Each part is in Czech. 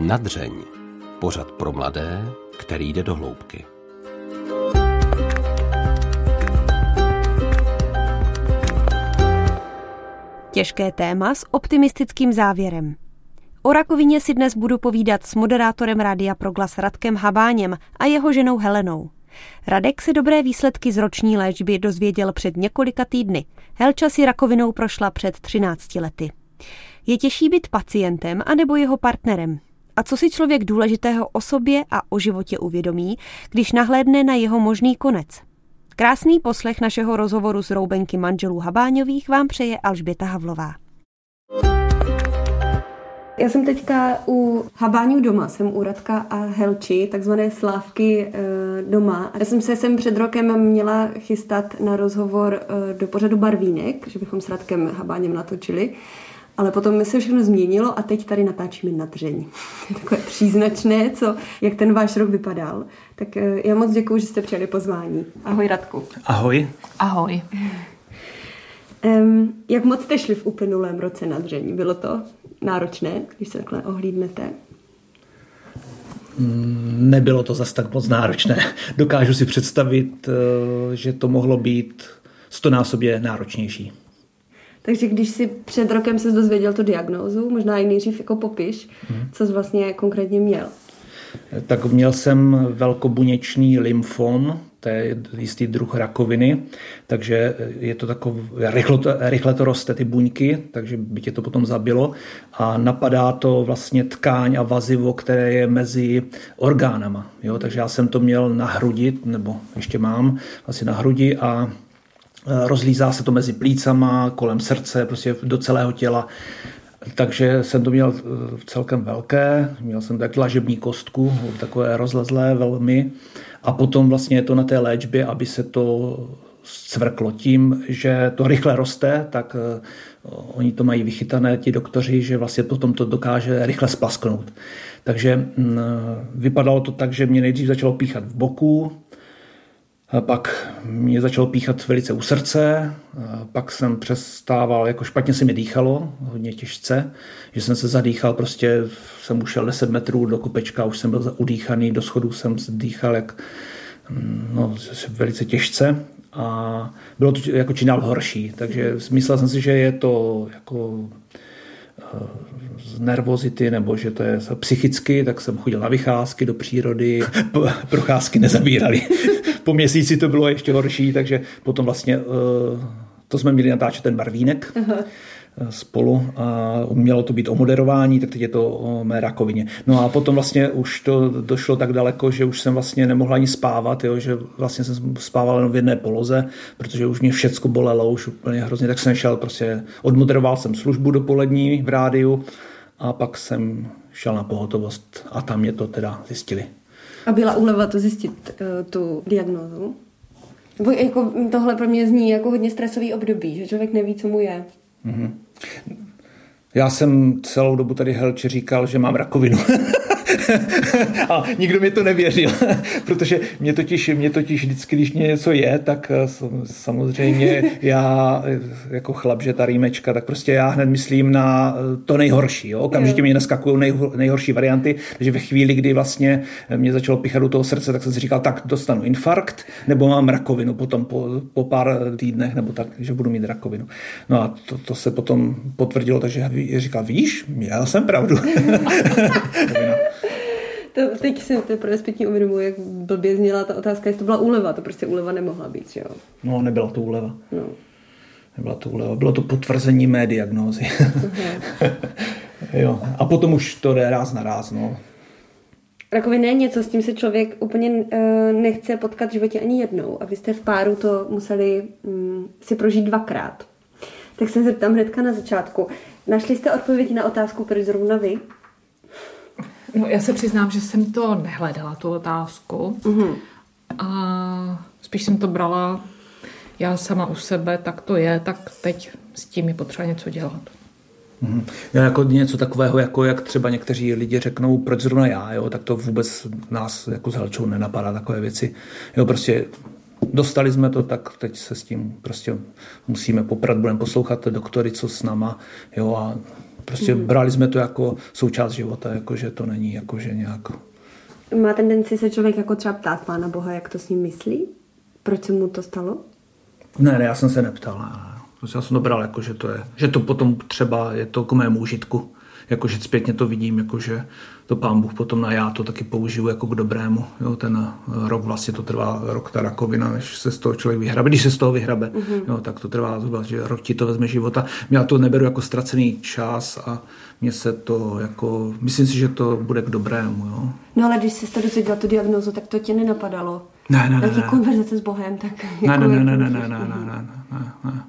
Nadřeň. Pořad pro mladé, který jde do hloubky. Těžké téma s optimistickým závěrem. O rakovině si dnes budu povídat s moderátorem Rádia Proglas Radkem Habáněm a jeho ženou Helenou. Radek se dobré výsledky z roční léčby dozvěděl před několika týdny. Helča si rakovinou prošla před 13 lety. Je těžší být pacientem anebo jeho partnerem? A co si člověk důležitého o sobě a o životě uvědomí, když nahlédne na jeho možný konec? Krásný poslech našeho rozhovoru s roubenky manželů Habáňových vám přeje Alžběta Havlová. Já jsem teďka u Habáňů doma, jsem u Radka a Helči, takzvané slávky e, doma. Já jsem se sem před rokem měla chystat na rozhovor e, do pořadu Barvínek, že bychom s Radkem Habáněm natočili. Ale potom mi se všechno změnilo a teď tady natáčíme na dřeň. Je takové příznačné, co, jak ten váš rok vypadal. Tak eh, já moc děkuji, že jste přijali pozvání. Ahoj Radku. Ahoj. Ahoj. Um, jak moc jste šli v uplynulém roce na dřeň? Bylo to náročné, když se takhle ohlídnete? Mm, nebylo to zas tak moc náročné. Dokážu si představit, eh, že to mohlo být stonásobně náročnější. Takže když si před rokem se dozvěděl tu diagnózu, možná i nejdřív jako popiš, hmm. co jsi vlastně konkrétně měl. Tak měl jsem velkobuněčný lymfom, to je jistý druh rakoviny, takže je to takové, rychle to, rychle to roste ty buňky, takže by tě to potom zabilo a napadá to vlastně tkáň a vazivo, které je mezi orgánama. Jo? Takže já jsem to měl na hrudi, nebo ještě mám asi na hrudi a rozlízá se to mezi plícama, kolem srdce, prostě do celého těla. Takže jsem to měl eh, celkem velké, měl jsem tak dlažební kostku, takové rozlezlé velmi. A potom vlastně je to na té léčbě, aby se to cvrklo tím, že to rychle roste, tak eh, oni to mají vychytané, ti doktoři, že vlastně potom to dokáže rychle splasknout. Takže mm, vypadalo to tak, že mě nejdřív začalo píchat v boku, pak mě začalo píchat velice u srdce, pak jsem přestával, jako špatně se mi dýchalo, hodně těžce, že jsem se zadýchal, prostě jsem ušel 10 metrů do kopečka, už jsem byl udýchaný, do schodu jsem dýchal jak, no, velice těžce. A bylo to jako činál horší, takže myslel jsem si, že je to jako z nervozity nebo že to je psychicky, tak jsem chodil na vycházky do přírody, procházky nezabírali. po měsíci to bylo ještě horší, takže potom vlastně eh, to jsme měli natáčet ten barvínek. Aha spolu a mělo to být o moderování, tak teď je to o mé rakovině. No a potom vlastně už to došlo tak daleko, že už jsem vlastně nemohla ani spávat, jo, že vlastně jsem spával jenom v jedné poloze, protože už mě všecko bolelo, už úplně hrozně, tak jsem šel prostě, odmoderoval jsem službu dopolední v rádiu a pak jsem šel na pohotovost a tam mě to teda zjistili. A byla úleva to zjistit, eh, tu diagnózu? Nebo jako tohle pro mě zní jako hodně stresový období, že člověk neví, co mu je. Mm-hmm. Já jsem celou dobu tady Helče říkal, že mám rakovinu. a nikdo mi to nevěřil, protože mě totiž, mě totiž vždycky, když mě něco je, tak eh, samozřejmě já eh, jako chlap, že ta rýmečka, tak prostě já hned myslím na eh, to nejhorší. Jo? Okamžitě mě naskakují nejhor, nejhorší varianty, takže ve chvíli, kdy vlastně mě začalo pichat do toho srdce, tak jsem si říkal, tak dostanu infarkt, nebo mám rakovinu potom po, po pár týdnech, nebo tak, že budu mít rakovinu. No a to, to se potom potvrdilo, takže říkal, víš, měl jsem pravdu. to, teď si teprve zpětně uvědomuji, jak blbě zněla ta otázka, jestli to byla úleva, to prostě úleva nemohla být, že jo? No, nebyla to úleva. No. Nebyla to úleva, bylo to potvrzení mé diagnózy. jo. A potom už to jde ráz na ráz, no. Rakovina je něco, s tím se člověk úplně uh, nechce potkat v životě ani jednou. A vy jste v páru to museli um, si prožít dvakrát. Tak se zeptám hnedka na začátku. Našli jste odpověď na otázku, proč zrovna vy? No, já se přiznám, že jsem to nehledala, tu otázku. Mm-hmm. A spíš jsem to brala já sama u sebe, tak to je, tak teď s tím je potřeba něco dělat. Mm-hmm. Já jako něco takového, jako jak třeba někteří lidi řeknou, proč zrovna já, jo, tak to vůbec nás jako s Helčou nenapadá takové věci. Jo, prostě dostali jsme to, tak teď se s tím prostě musíme poprat, budeme poslouchat doktory, co s náma, jo, a Prostě mm. brali jsme to jako součást života, jako že to není jako že nějak... Má tendenci se člověk jako třeba ptát Pána Boha, jak to s ním myslí? Proč se mu to stalo? Ne, ne, já jsem se neptal. Ne, ne. Prostě já jsem to bral jako, že to je, že to potom třeba je to k mému užitku. Jakože zpětně to vidím, jakože to pán Bůh potom na já to taky použiju jako k dobrému. Jo, ten rok vlastně to trvá, rok ta rakovina, než se z toho člověk vyhrabe. Když se z toho vyhrabe, mm-hmm. jo, tak to trvá zhruba, že rok ti to vezme života. Já to neberu jako ztracený čas a mně se to jako, myslím si, že to bude k dobrému. Jo. No ale když jsi to dozvěděla tu diagnozu, tak to tě nenapadalo. Ne, ne, ne. Taky konverzace s Bohem, tak... Ne, ne, ne, ne, ne, ne, ne, ne, ne, ne, ne.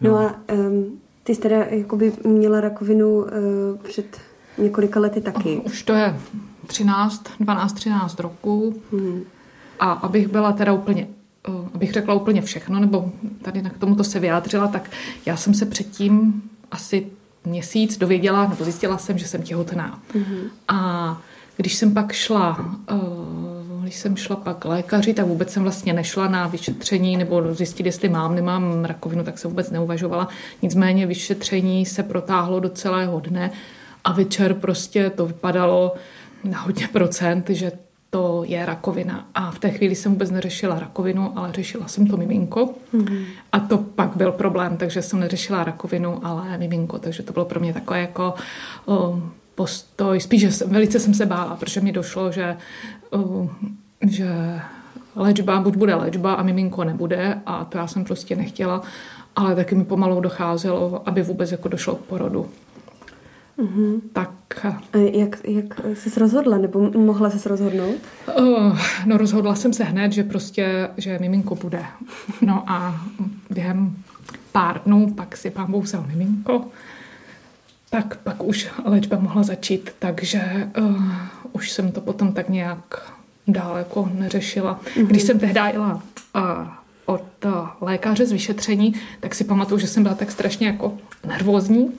No a um, ty jsi teda jakoby měla rakovinu uh, před několika lety taky. Už to je 13, 12, 13 roků. Hmm. A abych byla teda úplně uh, abych řekla úplně všechno, nebo tady k tomuto se vyjádřila, tak já jsem se předtím asi měsíc dověděla, nebo zjistila jsem, že jsem těhotná. Mm-hmm. A když jsem pak šla, uh, když jsem šla pak k lékaři, tak vůbec jsem vlastně nešla na vyšetření nebo zjistit, jestli mám, nemám rakovinu, tak jsem vůbec neuvažovala. Nicméně vyšetření se protáhlo do celého dne a večer prostě to vypadalo na hodně procent, že to je rakovina. A v té chvíli jsem vůbec neřešila rakovinu, ale řešila jsem to miminko. Mm-hmm. A to pak byl problém, takže jsem neřešila rakovinu, ale miminko. Takže to bylo pro mě takové jako o, postoj. Spíš, že jsem, velice jsem se bála, protože mi došlo, že, o, že léčba buď bude léčba a miminko nebude a to já jsem prostě nechtěla, ale taky mi pomalu docházelo, aby vůbec jako došlo k porodu. Mm-hmm. Tak. A jak, jak jsi rozhodla, nebo mohla se rozhodnout? Uh, no rozhodla jsem se hned, že prostě, že miminko bude. No a během pár dnů pak si pán Bůh vzal miminko, tak pak už léčba mohla začít, takže uh, už jsem to potom tak nějak dál jako neřešila. Mm-hmm. Když jsem tehdy jela uh, od uh, lékaře z vyšetření, tak si pamatuju, že jsem byla tak strašně jako nervózní,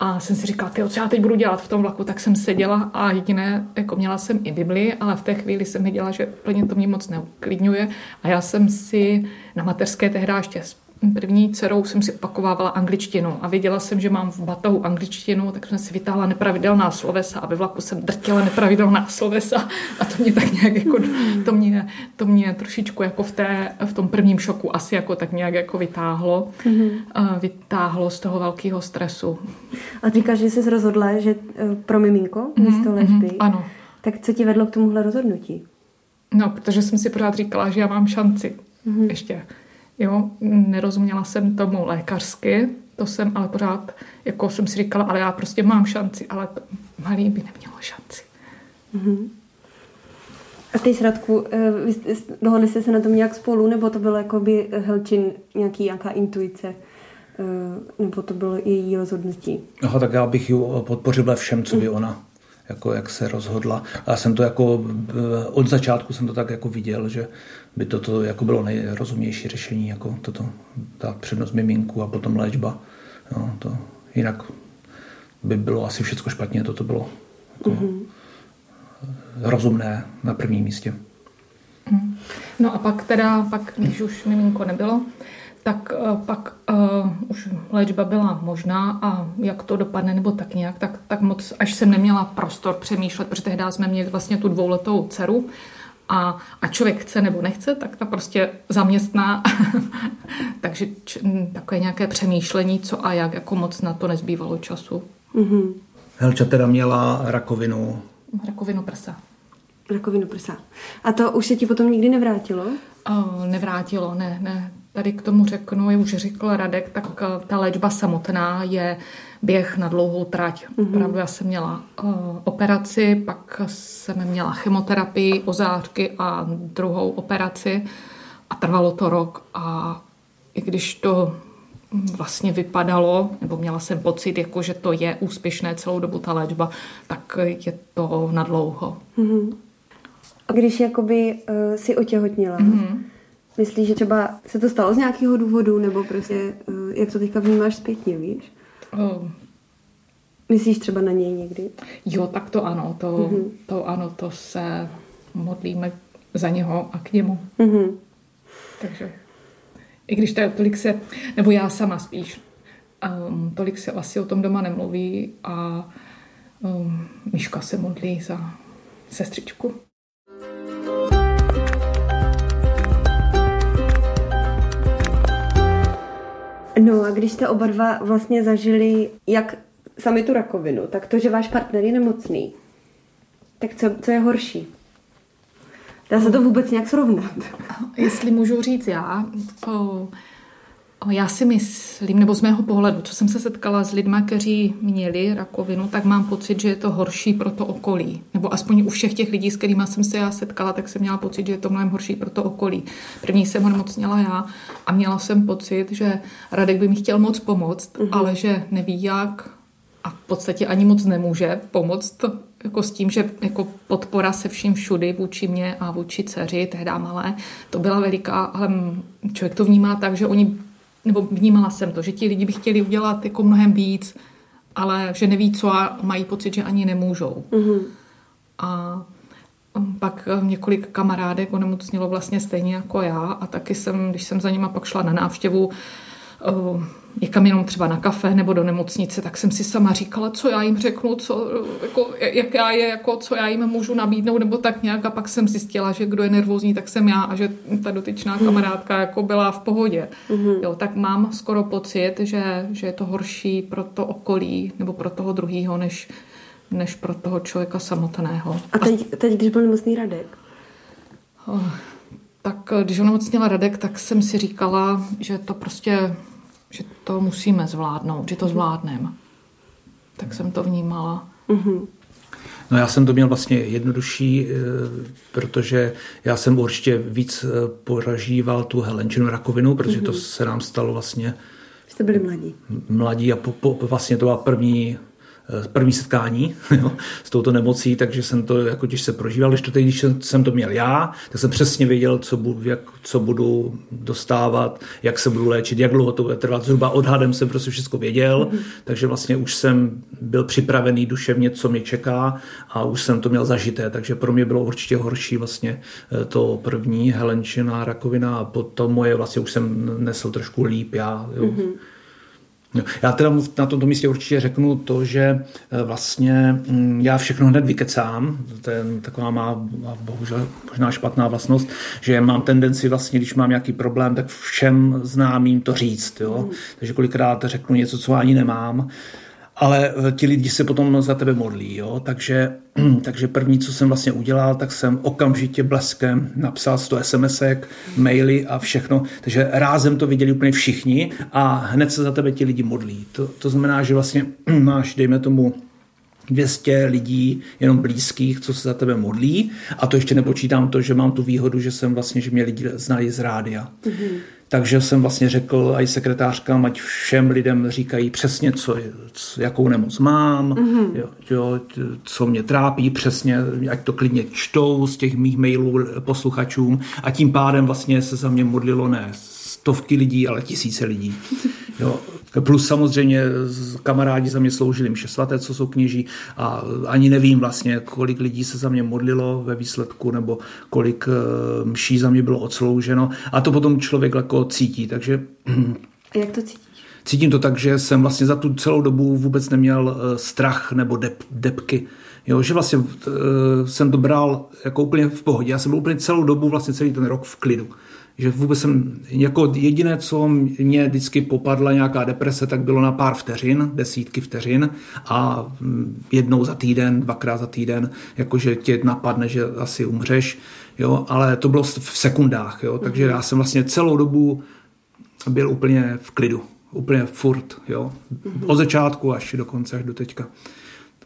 a jsem si říkala, ty, co já teď budu dělat v tom vlaku, tak jsem seděla a jediné, jako měla jsem i Bibli, ale v té chvíli jsem viděla, že úplně to mě moc neuklidňuje. A já jsem si na mateřské tehdy ještě první dcerou jsem si opakovávala angličtinu a věděla jsem, že mám v batohu angličtinu, tak jsem si vytáhla nepravidelná slovesa a ve vlaku jsem drtila nepravidelná slovesa a to mě tak nějak jako, to mě, to mě trošičku jako v, té, v tom prvním šoku asi jako tak nějak jako vytáhlo, mm-hmm. vytáhlo z toho velkého stresu. A ty říkáš, že jsi rozhodla, že eh, pro miminko mm-hmm, místo léčby. Mm-hmm, ano. Tak co ti vedlo k tomuhle rozhodnutí? No, protože jsem si pořád říkala, že já mám šanci mm-hmm. ještě Jo, nerozuměla jsem tomu lékařsky, to jsem ale pořád, jako jsem si říkala, ale já prostě mám šanci, ale to malý by nemělo šanci. Mm-hmm. A ty s Radku, eh, dohodli jste se na tom nějak spolu, nebo to bylo jakoby Helčin nějaký, nějaká intuice? Eh, nebo to bylo její rozhodnutí? Aha, tak já bych ji podpořil ve všem, co by mm. ona jako jak se rozhodla. A jsem to jako eh, od začátku jsem to tak jako viděl, že by toto jako bylo nejrozumější řešení, jako toto, ta přednost miminku a potom léčba. Jo, to, jinak by bylo asi všechno špatně, toto bylo jako mm-hmm. rozumné na prvním místě. Mhm. No a pak teda, pak, když už miminko nebylo, tak uh, pak uh, už léčba byla možná a jak to dopadne nebo tak nějak, tak, tak moc, až jsem neměla prostor přemýšlet, protože tehdy jsme měli vlastně tu dvouletou dceru a, a člověk chce nebo nechce, tak ta prostě zaměstná. Takže č, takové nějaké přemýšlení, co a jak, jako moc na to nezbývalo času. Mm-hmm. Helča teda měla rakovinu. Rakovinu prsa. Rakovinu prsa. A to už se ti potom nikdy nevrátilo? Uh, nevrátilo, ne, ne tady k tomu řeknu, je už řekl Radek, tak eh, ta léčba samotná je běh na dlouhou trať. Mm-hmm. Opravdu já jsem měla uh, operaci, pak jsem měla chemoterapii, ozářky a druhou operaci a trvalo to rok a i když to vlastně vypadalo, nebo měla jsem pocit, jako že to je úspěšné celou dobu ta léčba, tak je to na dlouho. Mm-hmm. A když jakoby uh, si otěhotnila, mm-hmm Myslíš, že třeba se to stalo z nějakého důvodu, nebo prostě, eh, jak to teďka vnímáš zpětně, víš? Oh. Myslíš třeba na něj někdy? Jo, tak to ano, to, mm-hmm. to ano, to se modlíme za něho a k němu. Mm-hmm. Takže i když tady tolik se, nebo já sama spíš, Um, tolik se asi o tom doma nemluví a um, Miška se modlí za sestřičku. No a když jste oba dva vlastně zažili, jak sami tu rakovinu, tak to, že váš partner je nemocný, tak co, co je horší? Dá se to vůbec nějak srovnat? Jestli můžu říct já, to, já si myslím, nebo z mého pohledu, co jsem se setkala s lidmi, kteří měli rakovinu, tak mám pocit, že je to horší pro to okolí. Nebo aspoň u všech těch lidí, s kterými jsem se já setkala, tak jsem měla pocit, že je to mnohem horší pro to okolí. První jsem onemocněla já a měla jsem pocit, že Radek by mi chtěl moc pomoct, mm-hmm. ale že neví jak a v podstatě ani moc nemůže pomoct jako s tím, že jako podpora se vším všudy vůči mě a vůči dceři, tehdy malé, to byla veliká, ale člověk to vnímá tak, že oni nebo vnímala jsem to, že ti lidi by chtěli udělat jako mnohem víc, ale že neví co a mají pocit, že ani nemůžou. Mm-hmm. A pak několik kamarádek onemocnilo vlastně stejně jako já a taky jsem, když jsem za nima pak šla na návštěvu, někam jenom třeba na kafe nebo do nemocnice, tak jsem si sama říkala, co já jim řeknu, co, jako, jak já je, jako, co já jim můžu nabídnout, nebo tak nějak. A pak jsem zjistila, že kdo je nervózní, tak jsem já a že ta dotyčná mhm. kamarádka jako byla v pohodě. Mm-hmm. Jo, tak mám skoro pocit, že, že je to horší pro to okolí nebo pro toho druhého, než, než pro toho člověka samotného. A teď, teď když byl nemocný Radek? Oh, tak když onemocněla Radek, tak jsem si říkala, že to prostě že to musíme zvládnout, že to mhm. zvládneme. Tak jsem to vnímala. Mm-hmm. No já jsem to měl vlastně jednodušší, eh, protože já jsem určitě víc eh, poražíval tu helenčinu rakovinu, protože to mhm. se nám stalo vlastně... Jste byli mladí. Mladí a po, po, vlastně to byla první první setkání jo, s touto nemocí, takže jsem to jako těžce prožíval. Když to teď, když jsem to měl já, tak jsem přesně věděl, co budu, jak, co budu dostávat, jak se budu léčit, jak dlouho to bude trvat. Zhruba odhadem jsem prostě všechno věděl, mm-hmm. takže vlastně už jsem byl připravený duševně, co mě čeká a už jsem to měl zažité, takže pro mě bylo určitě horší vlastně eh, to první helenčina rakovina a potom moje vlastně už jsem nesl trošku líp já. Jo. Mm-hmm. Já teda na tomto místě určitě řeknu to, že eh, vlastně mm, já všechno hned vykecám. To je taková má bohužel možná špatná vlastnost, že mám tendenci vlastně, když mám nějaký problém, tak všem známým to říct. Jo? Mm. Takže kolikrát řeknu něco, co ani nemám ale eh, ti lidi se potom za tebe modlí. Jo? Takže, takže první, co jsem vlastně udělal, tak jsem okamžitě bleskem napsal 100 SMSek, maily a všechno. Takže rázem to viděli úplně všichni a hned se za tebe ti lidi modlí. To, to znamená, že vlastně máš, dejme tomu, 200 lidí jenom blízkých, co se za tebe modlí a to ještě nepočítám to, že mám tu výhodu, že jsem vlastně, že mě lidi znali z rádia. Mm-hmm. Takže jsem vlastně řekl i sekretářkám, ať všem lidem říkají přesně, co, co jakou nemoc mám, mm-hmm. jo, jo, co mě trápí, přesně, ať to klidně čtou z těch mých mailů posluchačům a tím pádem vlastně se za mě modlilo ne stovky lidí, ale tisíce lidí. Jo. Plus samozřejmě kamarádi za mě sloužili mše svaté, co jsou kněží a ani nevím vlastně, kolik lidí se za mě modlilo ve výsledku nebo kolik eh, mší za mě bylo odslouženo a to potom člověk jako cítí, takže... A jak to cítíš? Cítím to tak, že jsem vlastně za tu celou dobu vůbec neměl eh, strach nebo dep, depky. Jo, že vlastně uh, jsem to bral jako úplně v pohodě. Já jsem byl úplně celou dobu, vlastně celý ten rok v klidu že vůbec jsem, jako jediné, co mě vždycky popadla nějaká deprese, tak bylo na pár vteřin, desítky vteřin a mm, jednou za týden, dvakrát za týden, jakože tě napadne, že asi umřeš, jo, ale to bylo v sekundách, jo, takže já jsem vlastně celou dobu byl úplně v klidu, úplně furt, jo, od začátku až do konce, až do teďka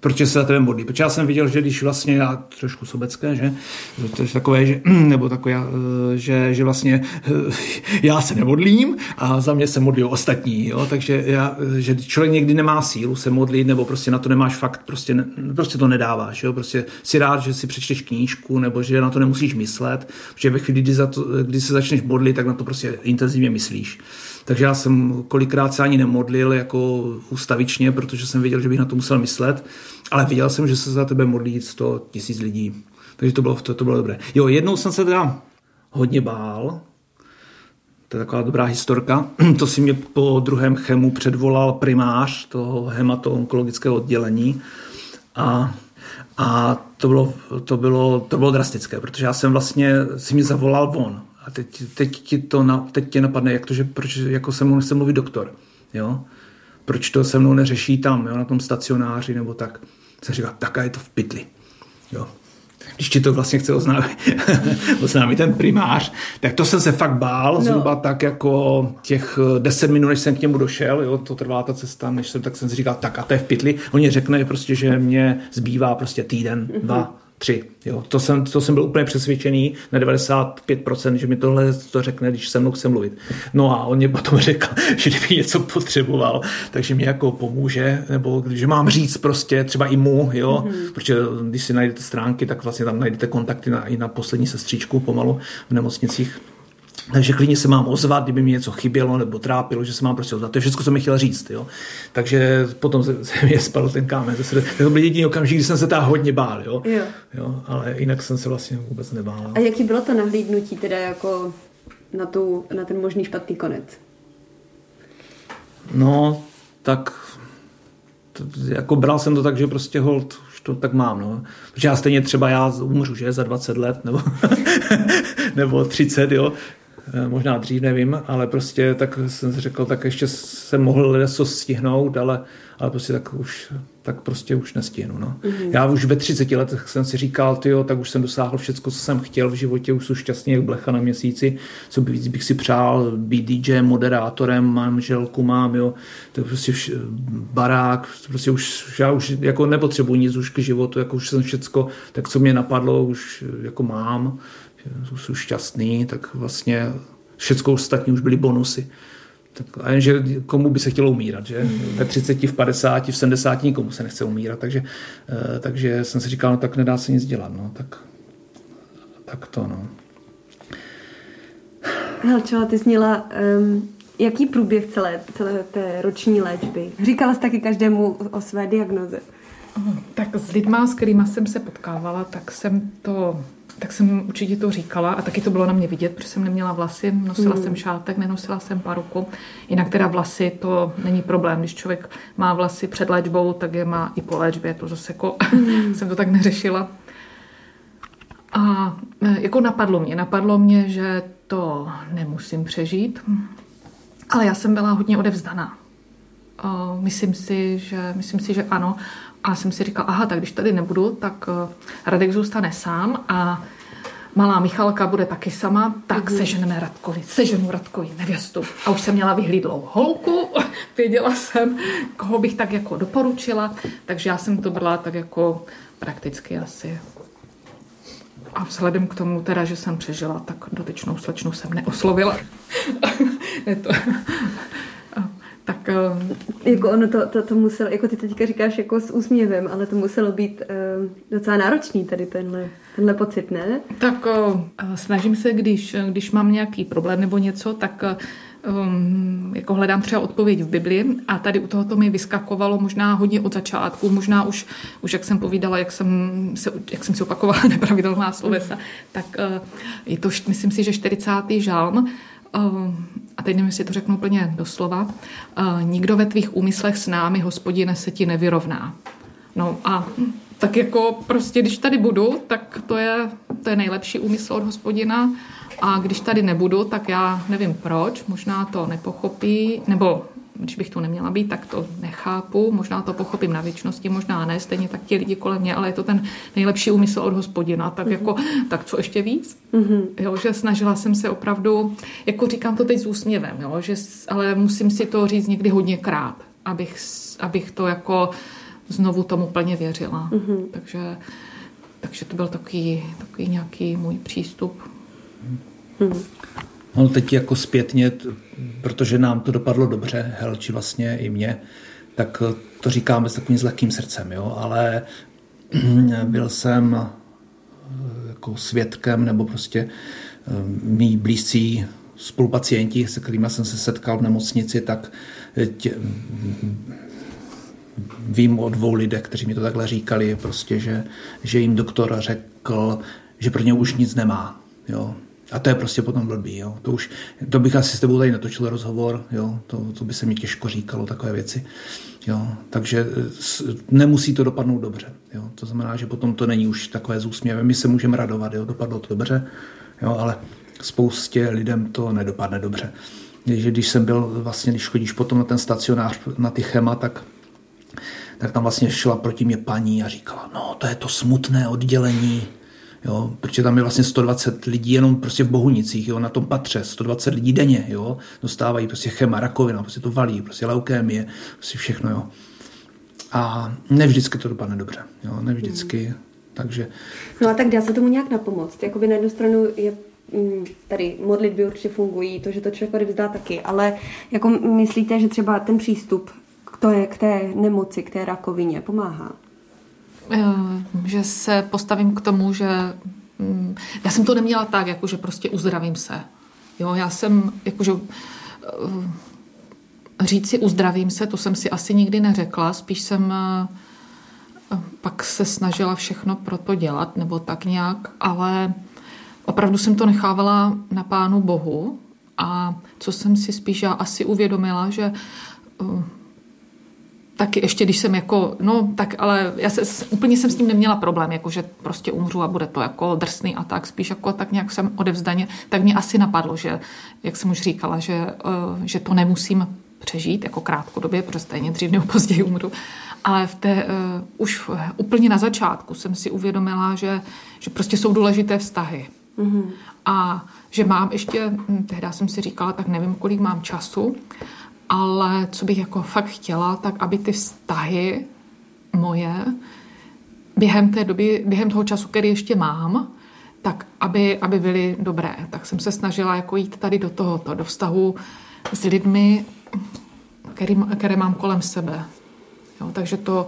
protože se za tebe modlí. Protože já jsem viděl, že když vlastně já trošku sobecké, že, to je takové, že, nebo takové, eh, že, že vlastně eh, já se nemodlím a za mě se modlí ostatní, jo? takže já, že člověk někdy nemá sílu se modlit, nebo prostě na to nemáš fakt, prostě, prostě to nedáváš, jo? prostě si rád, že si přečteš knížku, nebo že na to nemusíš myslet, protože ve chvíli, kdy, za to, kdy se začneš modlit, tak na to prostě intenzivně myslíš. Takže já jsem kolikrát se ani nemodlil jako ustavičně, protože jsem věděl, že bych na to musel myslet, ale viděl jsem, že se za tebe modlí 100 tisíc lidí. Takže to bylo, to, to bylo dobré. Jo, jednou jsem se teda hodně bál, To je taková dobrá historka. To si mě po druhém chemu předvolal primář toho hemato-onkologického oddělení a a to bylo, to, bylo, to bylo drastické, protože já jsem vlastně, si mi zavolal on. A teď, teď, ti to na, teď tě napadne, jak to, že proč jako se mnou nechce mluvit doktor. Jo? Proč to se mnou neřeší tam, jo? na tom stacionáři nebo tak. Jsem říkal, tak a je to v pytli. Jo když ti to vlastně chce oznámit, oznámit ten primář, tak to jsem se fakt bál, no. zhruba tak jako těch deset minut, než jsem k němu došel, jo, to trvá ta cesta, než jsem, tak jsem si říkal, tak a to je v pytli. Oni řekne prostě, že mě zbývá prostě týden, mm-hmm. Tři. Jo. To, jsem, to jsem byl úplně přesvědčený na 95%, že mi tohle to řekne, když se mnou chce mluvit. No a on mě potom řekl, že kdyby něco potřeboval, takže mi jako pomůže, nebo když mám říct prostě třeba i mu, jo, mm-hmm. protože když si najdete stránky, tak vlastně tam najdete kontakty na, i na poslední sestřičku pomalu v nemocnicích. Takže klidně se mám ozvat, kdyby mi něco chybělo nebo trápilo, že se mám prostě ozvat. To je všechno, co mi chtěl říct. Jo. Takže potom se, se mě spadl ten kámen. To, to byl jediný okamžik, kdy jsem se tak hodně bál. Jo. Jo. Jo, ale jinak jsem se vlastně vůbec nebál. A jaký bylo to nahlídnutí teda jako na, tu, na ten možný špatný konec? No, tak to, jako bral jsem to tak, že prostě hold, už to tak mám, no. Protože já stejně třeba já umřu, že, za 20 let, nebo, nebo 30, jo. Eh, možná dřív, nevím, ale prostě tak jsem si řekl, tak ještě jsem mohl něco stihnout, ale, ale prostě tak už, tak prostě už nestihnu. No. Mm-hmm. Já už ve 30 letech jsem si říkal, tyjo, tak už jsem dosáhl všechno, co jsem chtěl v životě, už jsem šťastný jak blecha na měsíci, co víc bych si přál, být DJ, moderátorem, manželku mám, jo, to je prostě vš- barák, prostě už, já už jako nepotřebuji nic už k životu, jako už jsem všecko, tak co mě napadlo, už jako mám, jsou šťastný, tak vlastně všechno ostatní už byly bonusy. Tak, a jenže komu by se chtělo umírat, že? Ve 30, v 50, v 70 nikomu se nechce umírat, takže, eh, takže jsem si říkal, no tak nedá se nic dělat, no, tak, tak to, no. Helčela, ty jsi měla um, jaký průběh celé, celé té roční léčby? Říkala jsi taky každému o své diagnoze. Tak s lidma, s kterými jsem se potkávala, tak jsem to tak jsem určitě to říkala a taky to bylo na mě vidět, protože jsem neměla vlasy, nosila mm. jsem šátek, nenosila jsem paruku. Jinak teda vlasy, to není problém. Když člověk má vlasy před léčbou, tak je má i po léčbě. To zase jako, mm. jsem to tak neřešila. A e, jako napadlo mě, napadlo mě, že to nemusím přežít, ale já jsem byla hodně odevzdaná. Myslím si, že, myslím si, že ano. A jsem si říkala, aha, tak když tady nebudu, tak eh, Radek zůstane sám a malá Michalka bude taky sama, tak mm. seženeme Radkovi, seženu Radkovi nevěstu. A už jsem měla vyhlídlou holku, věděla jsem, koho bych tak jako doporučila, takže já jsem to brala tak jako prakticky asi. A vzhledem k tomu teda, že jsem přežila, tak dotyčnou slečnu jsem neoslovila. ne to, tak... Uh... Jako ono to, to, to muselo, jako ty teďka říkáš jako s úsměvem, ale to muselo být uh, docela náročný tady tenhle, tenhle pocit, ne? Tak uh, snažím se, když, když mám nějaký problém nebo něco, tak um, jako hledám třeba odpověď v Bibli a tady u tohoto mi vyskakovalo možná hodně od začátku, možná už, už jak jsem povídala, jak jsem se, jak jsem si opakovala nepravidelná slovesa, tak uh, je to, myslím si, že 40. žalm, a teď nevím, jestli to řeknu úplně doslova, nikdo ve tvých úmyslech s námi, hospodine, se ti nevyrovná. No a tak jako prostě, když tady budu, tak to je, to je nejlepší úmysl od hospodina a když tady nebudu, tak já nevím proč, možná to nepochopí, nebo když bych tu neměla být, tak to nechápu, možná to pochopím na věčnosti, možná ne, stejně tak ti lidi kolem mě, ale je to ten nejlepší úmysl od hospodina, tak mm-hmm. jako, tak co ještě víc? Mm-hmm. Jo, že snažila jsem se opravdu, jako říkám to teď s úsměvem, jo, že, ale musím si to říct někdy hodněkrát, abych, abych to jako znovu tomu plně věřila. Mm-hmm. Takže, takže to byl takový, takový nějaký můj přístup. Mm-hmm. No teď jako zpětně, protože nám to dopadlo dobře, Helči vlastně i mě, tak to říkáme s takovým lehkým srdcem, jo, ale byl jsem eh, jako svědkem nebo prostě eh, mý blízcí spolupacienti, se kterými jsem se setkal v nemocnici, tak tě, vím o dvou lidech, kteří mi to takhle říkali, prostě, že, že jim doktor řekl, že pro ně už nic nemá. Jo A to je prostě potom blbý, jo. To už, to bych asi s tebou tady netočil rozhovor, jo. To, to by se mi těžko říkalo, takové věci. Jo. Takže nemusí to dopadnout dobře, jo. To znamená, že potom to není už takové z úsměvem. My se můžeme radovat, jo. Dopadlo to dobře, jo, ale spoustě lidem to nedopadne dobře. že když jsem byl, vlastně, když chodíš potom na ten stacionář, na ty chema, tak tak tam vlastně šla proti mě paní a říkala, no to je to smutné oddělení, jo, protože tam je vlastně 120 lidí jenom prostě v Bohunicích, jo, na tom patře, 120 lidí denně, jo, dostávají prostě chema, rakovina, prostě to valí, prostě leukémie, prostě všechno, jo. A nevždycky to dopadne dobře, jo, nevždycky, hmm. takže... No a tak dá se tomu nějak napomoct, jakoby na jednu stranu je mm, tady modlitby určitě fungují, to, že to člověk odevzdá taky, ale jako myslíte, že třeba ten přístup k té, k té nemoci, k té rakovině pomáhá? Eh, že se postavím k tomu, že mm, já jsem to neměla tak, jako že prostě uzdravím se. Jo, já jsem, jakože eh, říct si uzdravím se, to jsem si asi nikdy neřekla, spíš jsem eh, pak se snažila všechno pro to dělat, nebo tak nějak, ale opravdu jsem to nechávala na Pánu Bohu a co jsem si spíš já asi uvědomila, že taky ještě, když jsem jako, no tak ale já se, úplně jsem s tím neměla problém, jako že prostě umřu a bude to jako drsný a tak, spíš jako tak nějak jsem odevzdaně, tak mě asi napadlo, že, jak jsem už říkala, že, uh, že to nemusím přežít jako krátkodobě, protože stejně dřív nebo později umřu. Ale v té, uh, už úplně na začátku jsem si uvědomila, že, že prostě jsou důležité vztahy. Mm-hmm. A že mám ještě, hm, tehdy jsem si říkala, tak nevím, kolik mám času, ale co bych jako fakt chtěla, tak aby ty vztahy moje během té doby, během toho času, který ještě mám, tak aby, aby byly dobré. Tak jsem se snažila jako jít tady do tohoto, do vztahu s lidmi, který, které mám kolem sebe. Jo, takže to,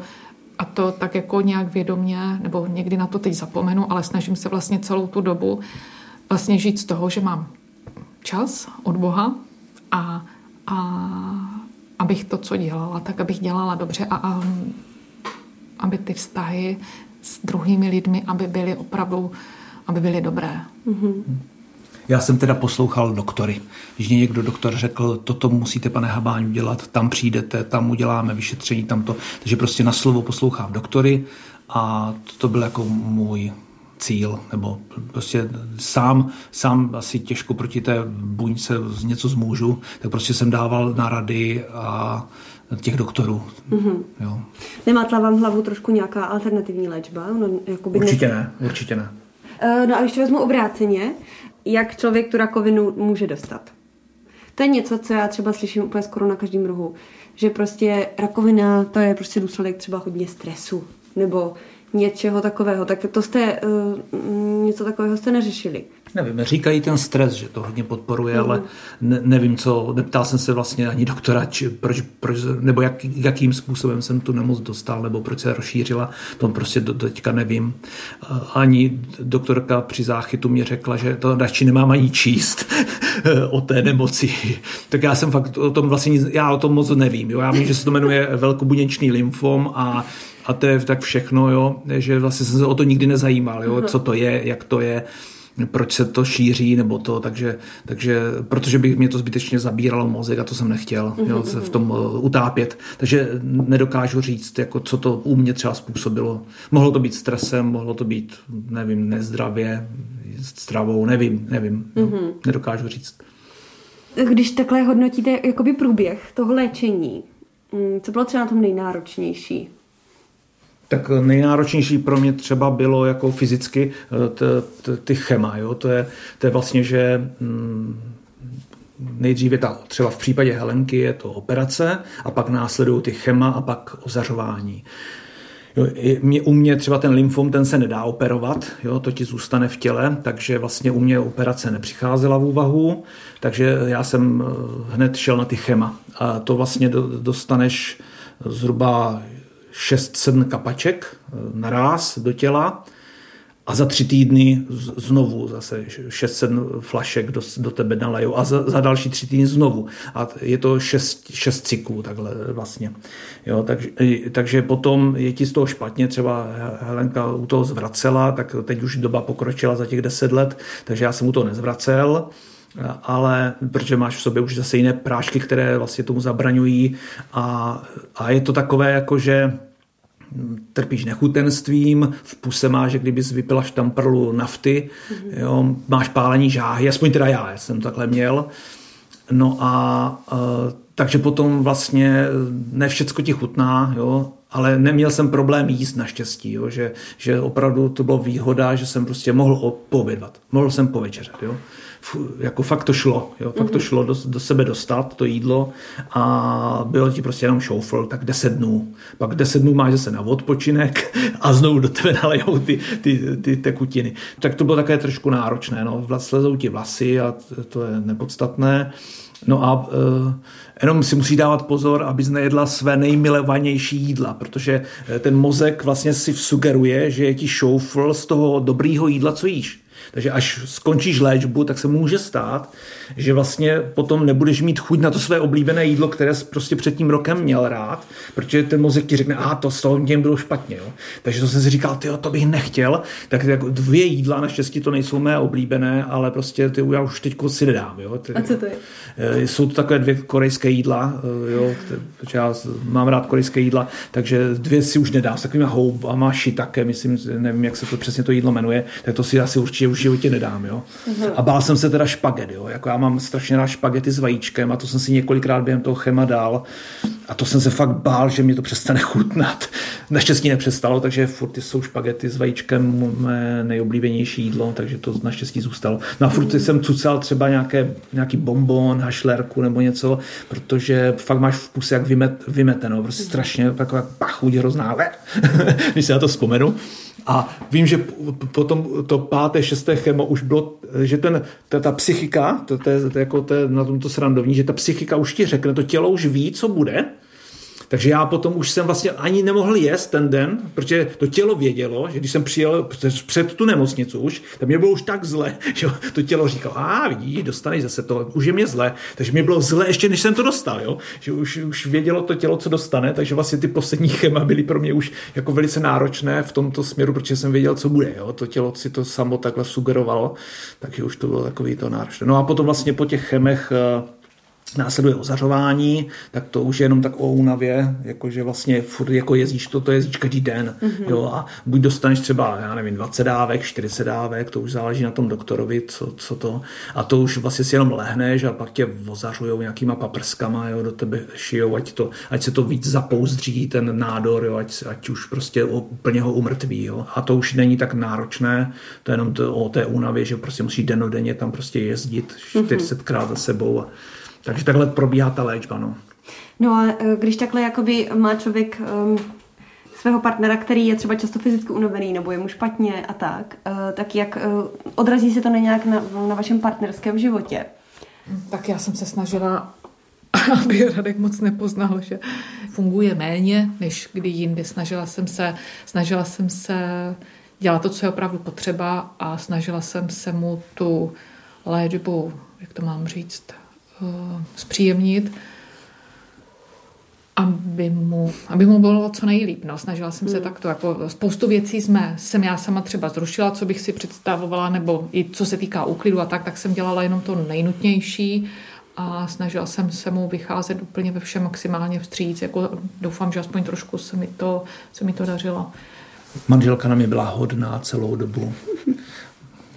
a to tak jako nějak vědomě, nebo někdy na to teď zapomenu, ale snažím se vlastně celou tu dobu vlastně žít z toho, že mám čas od Boha a a abych to, co dělala, tak abych dělala dobře a, a aby ty vztahy s druhými lidmi, aby byly opravdu, aby byly dobré. Mm-hmm. Já jsem teda poslouchal doktory. Když někdo doktor řekl, toto musíte, pane Habáň, udělat, tam přijdete, tam uděláme vyšetření, tam to. Takže prostě na slovo poslouchám doktory a to byl jako můj cíl, nebo prostě sám, sám asi těžko proti té buňce něco zmůžu, tak prostě jsem dával na rady a těch doktorů. Mm-hmm. Jo. Nemátla vám hlavu trošku nějaká alternativní léčba? No, jakoby určitě ne, určitě ne. Uh, no a ještě vezmu obráceně, jak člověk tu rakovinu může dostat? To je něco, co já třeba slyším úplně skoro na každém rohu, že prostě rakovina to je prostě důsledek třeba hodně stresu, nebo něčeho takového. Tak to jste, uh, něco takového jste neřešili? Nevím, říkají ten stres, že to hodně podporuje, mm. ale ne, nevím co, neptal jsem se vlastně ani doktora, či proč, proč, nebo jak, jakým způsobem jsem tu nemoc dostal, nebo proč se rozšířila, to prostě do, teďka nevím. Ani doktorka při záchytu mě řekla, že to radši nemám ani číst o té nemoci. Tak já jsem fakt o tom vlastně, já o tom moc nevím. Jo? Já vím, že se to jmenuje velkobuněčný lymfom a a to je tak všechno, jo, že vlastně jsem se o to nikdy nezajímal, jo, co to je, jak to je, proč se to šíří, nebo to, takže, takže protože by mě to zbytečně zabíralo mozek a to jsem nechtěl, jo, se v tom uh, utápět. Takže nedokážu říct, jako, co to u mě třeba způsobilo. Mohlo to být stresem, mohlo to být, nevím, nezdravě, stravou, nevím, nevím, no, mm-hmm. nedokážu říct. Když takhle hodnotíte jakoby průběh toho léčení, mm, co bylo třeba na tom nejnáročnější? Tak nejnáročnější pro mě třeba bylo jako fyzicky eh, ty chema. Jo? To, je, to je vlastně, že mm, nejdříve ta, třeba v případě Helenky je to operace a pak následují ty chema a pak ozařování. Jo, mě, u mě třeba ten lymfom, ten se nedá operovat, jo, to ti zůstane v těle, takže vlastně u mě operace nepřicházela v úvahu, takže já jsem eh, hned šel na ty chema. A to vlastně dostaneš zhruba 6-7 kapaček eh, naraz do těla a za tři týdny znovu zase 6-7 flašek do, do tebe nalejou a za, za další tři týdny znovu. A je to šest, šest cyklů takhle vlastně. Jo, takže, takže potom je ti z toho špatně, třeba Helenka u toho zvracela, tak teď už doba pokročila za těch deset let, takže já jsem u toho nezvracel ale protože máš v sobě už zase jiné prášky, které vlastně tomu zabraňují a, a je to takové jako, že trpíš nechutenstvím, v puse máš, že kdybys vypila štamprlu nafty, mm-hmm. jo, máš pálení žáhy, aspoň teda já, já jsem takhle měl. No a uh, takže potom vlastně ne všecko ti chutná, jo, ale neměl jsem problém jíst naštěstí, jo, že, že opravdu to bylo výhoda, že jsem prostě mohl poobědvat, mohl jsem povečeřet. Jo jako fakt to šlo, jo, fakt to mhm. šlo do, do sebe dostat, to jídlo a bylo ti prostě jenom šoufl, tak 10 dnů. Pak 10 dnů máš zase na odpočinek a znovu do tebe nalejou ty, ty, ty tekutiny. Tak to bylo také trošku náročné, no, slezou ti vlasy a to je nepodstatné. No a uh, jenom si musí dávat pozor, abys nejedla své nejmilovanější jídla, protože eh, ten mozek vlastně si sugeruje, že je ti šoufl z toho dobrýho jídla, co jíš. Takže až skončíš léčbu, tak se může stát, že vlastně potom nebudeš mít chuť na to své oblíbené jídlo, které jsi prostě před tím rokem měl rád, protože ten mozek ti řekne, a to s toho těm bylo špatně. Jo? Takže to jsem si říkal, ty to bych nechtěl. Tak jako dvě jídla, naštěstí to nejsou mé oblíbené, ale prostě ty já už teď si nedám. Jo? Ty, a co to je? Eh, jsou to takové dvě korejské jídla, eh, jo? protože já mám rád korejské jídla, takže dvě si už nedám s takovými houbama, také, myslím, nevím, jak se to přesně to jídlo jmenuje, tak to si asi určitě už životě nedám. Jo? A bál jsem se teda špaget. Jo? Jako já mám strašně rád špagety s vajíčkem a to jsem si několikrát během toho chema dal. A to jsem se fakt bál, že mě to přestane chutnat. Naštěstí nepřestalo, takže furt jsou špagety s vajíčkem mé nejoblíbenější jídlo, takže to naštěstí zůstalo. No a furt jsem tucal třeba nějaké, nějaký bonbon, hašlerku nebo něco, protože fakt máš v puse jak vymet, vymeteno, prostě strašně taková pachuť hrozná, když se na to vzpomenu. A vím, že potom to páté, šesté chemo už bylo, že ten, ta, ta psychika, to, to, je, to, jako to je na tomto srandovní, že ta psychika už ti řekne, to tělo už ví, co bude, takže já potom už jsem vlastně ani nemohl jíst ten den, protože to tělo vědělo, že když jsem přijel před tu nemocnici už, tak mě bylo už tak zle, že to tělo říkalo, a vidíš, dostaneš zase to, už je mě zle. Takže mě bylo zle ještě, než jsem to dostal, jo? že už, už vědělo to tělo, co dostane, takže vlastně ty poslední chema byly pro mě už jako velice náročné v tomto směru, protože jsem věděl, co bude. Jo? To tělo si to samo takhle sugerovalo, takže už to bylo takový to náročné. No a potom vlastně po těch chemech eh, následuje ozařování, tak to už je jenom tak o únavě, jakože vlastně furt jako jezdíš, to, to jezdíš každý den, mm-hmm. jo, a buď dostaneš třeba, já nevím, 20 dávek, 40 dávek, to už záleží na tom doktorovi, co, co to, a to už vlastně si jenom lehneš a pak tě ozařujou nějakýma paprskama, jo, do tebe šijou, ať, to, ať se to víc zapouzdří, ten nádor, jo, ať, ať už prostě úplně ho umrtví, jo, a to už není tak náročné, to je jenom to, o té únavě, že prostě musíš denodenně tam prostě jezdit 40krát mm-hmm. za sebou a takže takhle probíhá ta léčba. No, no a e, když takhle jakoby má člověk um, svého partnera, který je třeba často fyzicky unavený nebo je mu špatně a tak, uh, tak jak uh, odrazí se to nějak na, na vašem partnerském životě? Tak já jsem se snažila aby Radek moc nepoznal, že funguje méně, než kdy jindy. Snažila jsem se, snažila jsem se dělat to, co je opravdu potřeba a snažila jsem se mu tu léčbu, jak to mám říct, zpříjemnit, aby mu, aby mu bylo co nejlíp. No, snažila jsem se hmm. takto. Jako spoustu věcí jsme, jsem já sama třeba zrušila, co bych si představovala, nebo i co se týká úklidu a tak, tak jsem dělala jenom to nejnutnější a snažila jsem se mu vycházet úplně ve všem maximálně vstříc. Jako doufám, že aspoň trošku se mi to, se mi to dařilo. Manželka na mě byla hodná celou dobu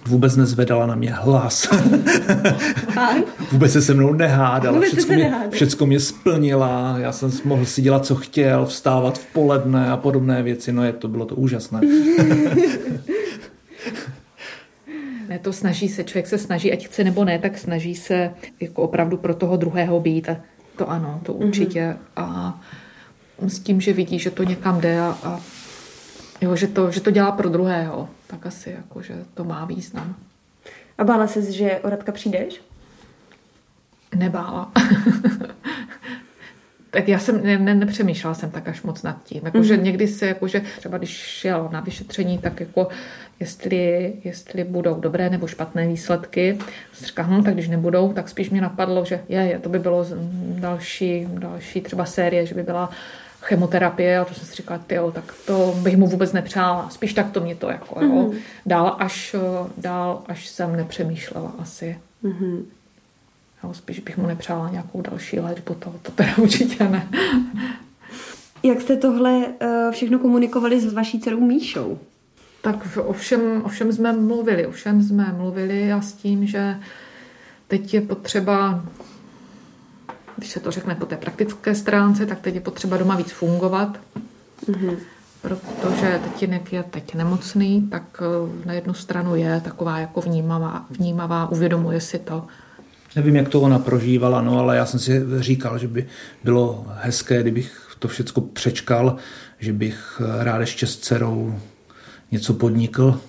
vůbec nezvedala na mě hlas. vůbec se se mnou nehádala. Všecko mě, všecko mě splnila. Já jsem mohl si dělat, co chtěl, vstávat v poledne a podobné věci. No je to bylo to úžasné. ne, to snaží se, člověk se snaží, ať chce nebo ne, tak snaží se jako opravdu pro toho druhého být. A to ano, to mhm. určitě. A s tím, že vidí, že to někam jde a, a jo, že, to, že to dělá pro druhého tak asi jako, že to má význam. A bála jsi, že o Radka přijdeš? Nebála. Tak já jsem ne, ne, nepřemýšlela jsem tak až moc nad tím. Jakože mm-hmm. někdy se, jakože třeba když šel na vyšetření, tak jako jestli, jestli budou dobré nebo špatné výsledky, říkám, hm, tak když nebudou, tak spíš mě napadlo, že je, je to by bylo další, další třeba série, že by byla chemoterapie a to jsem si říkala, tyjo, tak to bych mu vůbec nepřála. Spíš tak to mě to jako, jo. Mm-hmm. Dál až, dál až jsem nepřemýšlela asi. Mm-hmm. Jo, spíš bych mu nepřála nějakou další léčbu, to, to teda určitě ne. Jak jste tohle eh, všechno komunikovali s vaší dcerou Míšou? Tak ovšem, ovšem jsme mluvili, ovšem jsme mluvili a s tím, že teď je potřeba, když se to řekne po té praktické stránce, tak teď je potřeba doma víc fungovat, mm-hmm. protože tatínek je teď nemocný, tak eh, na jednu stranu je taková jako vnímavá, vnímavá uvědomuje si to, Nevím, jak to ona prožívala, no, ale já jsem si říkal, že by bylo hezké, kdybych to všechno přečkal, že bych rád ještě s dcerou něco podnikl,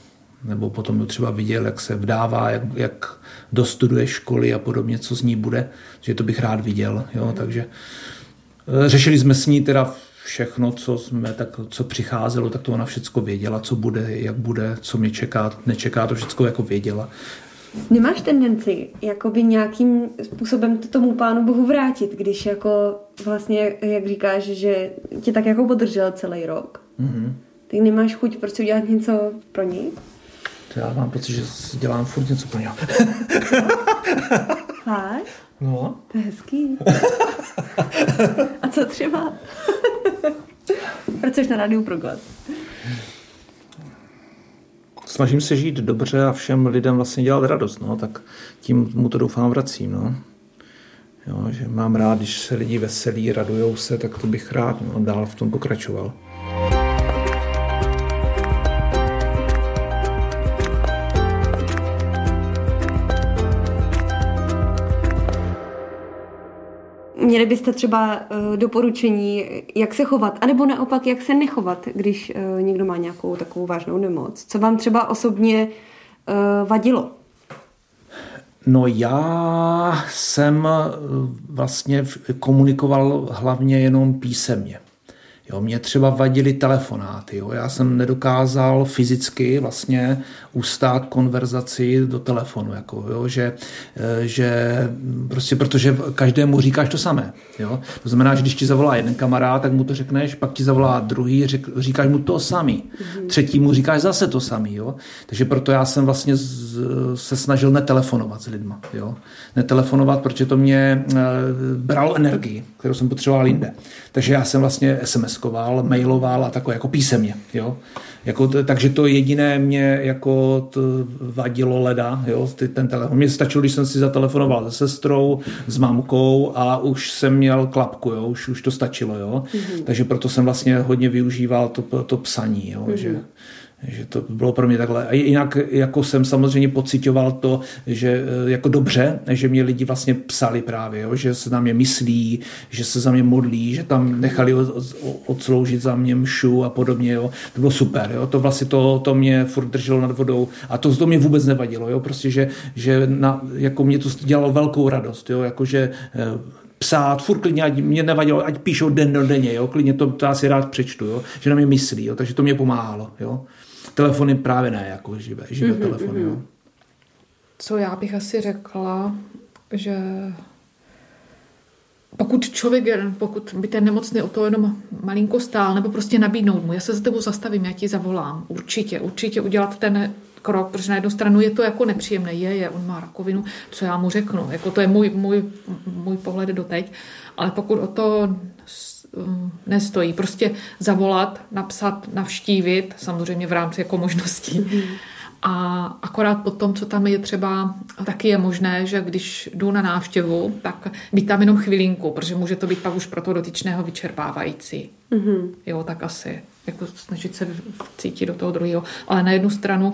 nebo potom ju třeba viděl, jak se vdává, jak, jak dostuduje školy a podobně, co z ní bude, že to bych rád viděl. Jo? Takže eh, řešili jsme s ní teda všechno, co, jsme, tak, co přicházelo, tak to ona všechno věděla, co bude, jak bude, co mě čeká, nečeká, to všechno jako věděla. Nemáš tendenci jakoby nějakým způsobem to tomu pánu Bohu vrátit, když jako vlastně, jak říkáš, že tě tak jako podržel celý rok? Mm-hmm. Tak nemáš chuť prostě udělat něco pro něj? To já mám pocit, že dělám furt něco pro něj. Fakt? No. To je hezký. A co třeba? Pracuješ na rádiu Proglas snažím se žít dobře a všem lidem vlastně dělat radost, no, tak tím mu to doufám vracím, no. Jo, že mám rád, když se lidi veselí, radujou se, tak to bych rád no, dál v tom pokračoval. Měli byste třeba uh, doporučení, jak se chovat, anebo naopak, jak se nechovat, když uh, někdo má nějakou takovou vážnou nemoc? Co vám třeba osobně uh, vadilo? No já jsem vlastně komunikoval hlavně jenom písemně. Jo, mě třeba vadily telefonáty. Jo. Já jsem nedokázal fyzicky vlastně ustát konverzaci do telefonu. Jako, jo, že, eh, že prostě protože každému říkáš to samé. Jo. To znamená, že když ti zavolá jeden kamarád, tak mu to řekneš, pak ti zavolá druhý, řek, říkáš mu to samý. Mm-hmm. Třetí mu říkáš zase to samý. Jo. Takže proto já jsem vlastně z, se snažil netelefonovat s lidma. Jo. Netelefonovat, protože to mě e, bralo energii, kterou jsem potřeboval jinde. Takže já jsem vlastně SMS-koval, mailoval a takové jako písemně. Jo. Jako, takže to jediné mě jako to vadilo leda, jo, ten telefon. Mně stačilo, když jsem si zatelefonoval se sestrou, s mamkou a už jsem měl klapku, jo, už, už to stačilo, jo. Mm-hmm. Takže proto jsem vlastně hodně využíval to, to psaní, jo, mm-hmm. že že to bylo pro mě takhle. A jinak jako jsem samozřejmě pocitoval to, že eh, jako dobře, že mě lidi vlastně psali právě, jo, že se na mě myslí, že se za mě modlí, že tam nechali odsloužit za mě mšu a podobně. Jo. To bylo super. Jo. To vlastně to, to mě furt drželo nad vodou a to, to mě vůbec nevadilo. Jo. Prostě, že, že na, jako mě to dělalo velkou radost. Jo. Jako, že eh, psát, furt klidně, ať mě nevadilo, ať píšou den do denně, jo, klidně to, to asi rád přečtu, jo, že na mě myslí, jo, takže to mě pomáhalo, jo. Telefony právě ne, jako živé, živé mm-hmm, telefony. Mm-hmm. Jo. Co já bych asi řekla, že pokud člověk, pokud by ten nemocný o to jenom malinko stál, nebo prostě nabídnout mu, já se za tebou zastavím, já ti zavolám, určitě, určitě udělat ten krok, protože na jednu stranu je to jako nepříjemné, je, je, on má rakovinu, co já mu řeknu, jako to je můj, můj, můj pohled do teď, ale pokud o to nestojí. Prostě zavolat, napsat, navštívit, samozřejmě v rámci jako možností. Mm-hmm. A akorát potom, co tam je třeba, taky je možné, že když jdu na návštěvu, tak být tam jenom chvilinku, protože může to být pak už pro toho dotyčného vyčerpávající. Mm-hmm. Jo, tak asi. Jako snažit se cítit do toho druhého. Ale na jednu stranu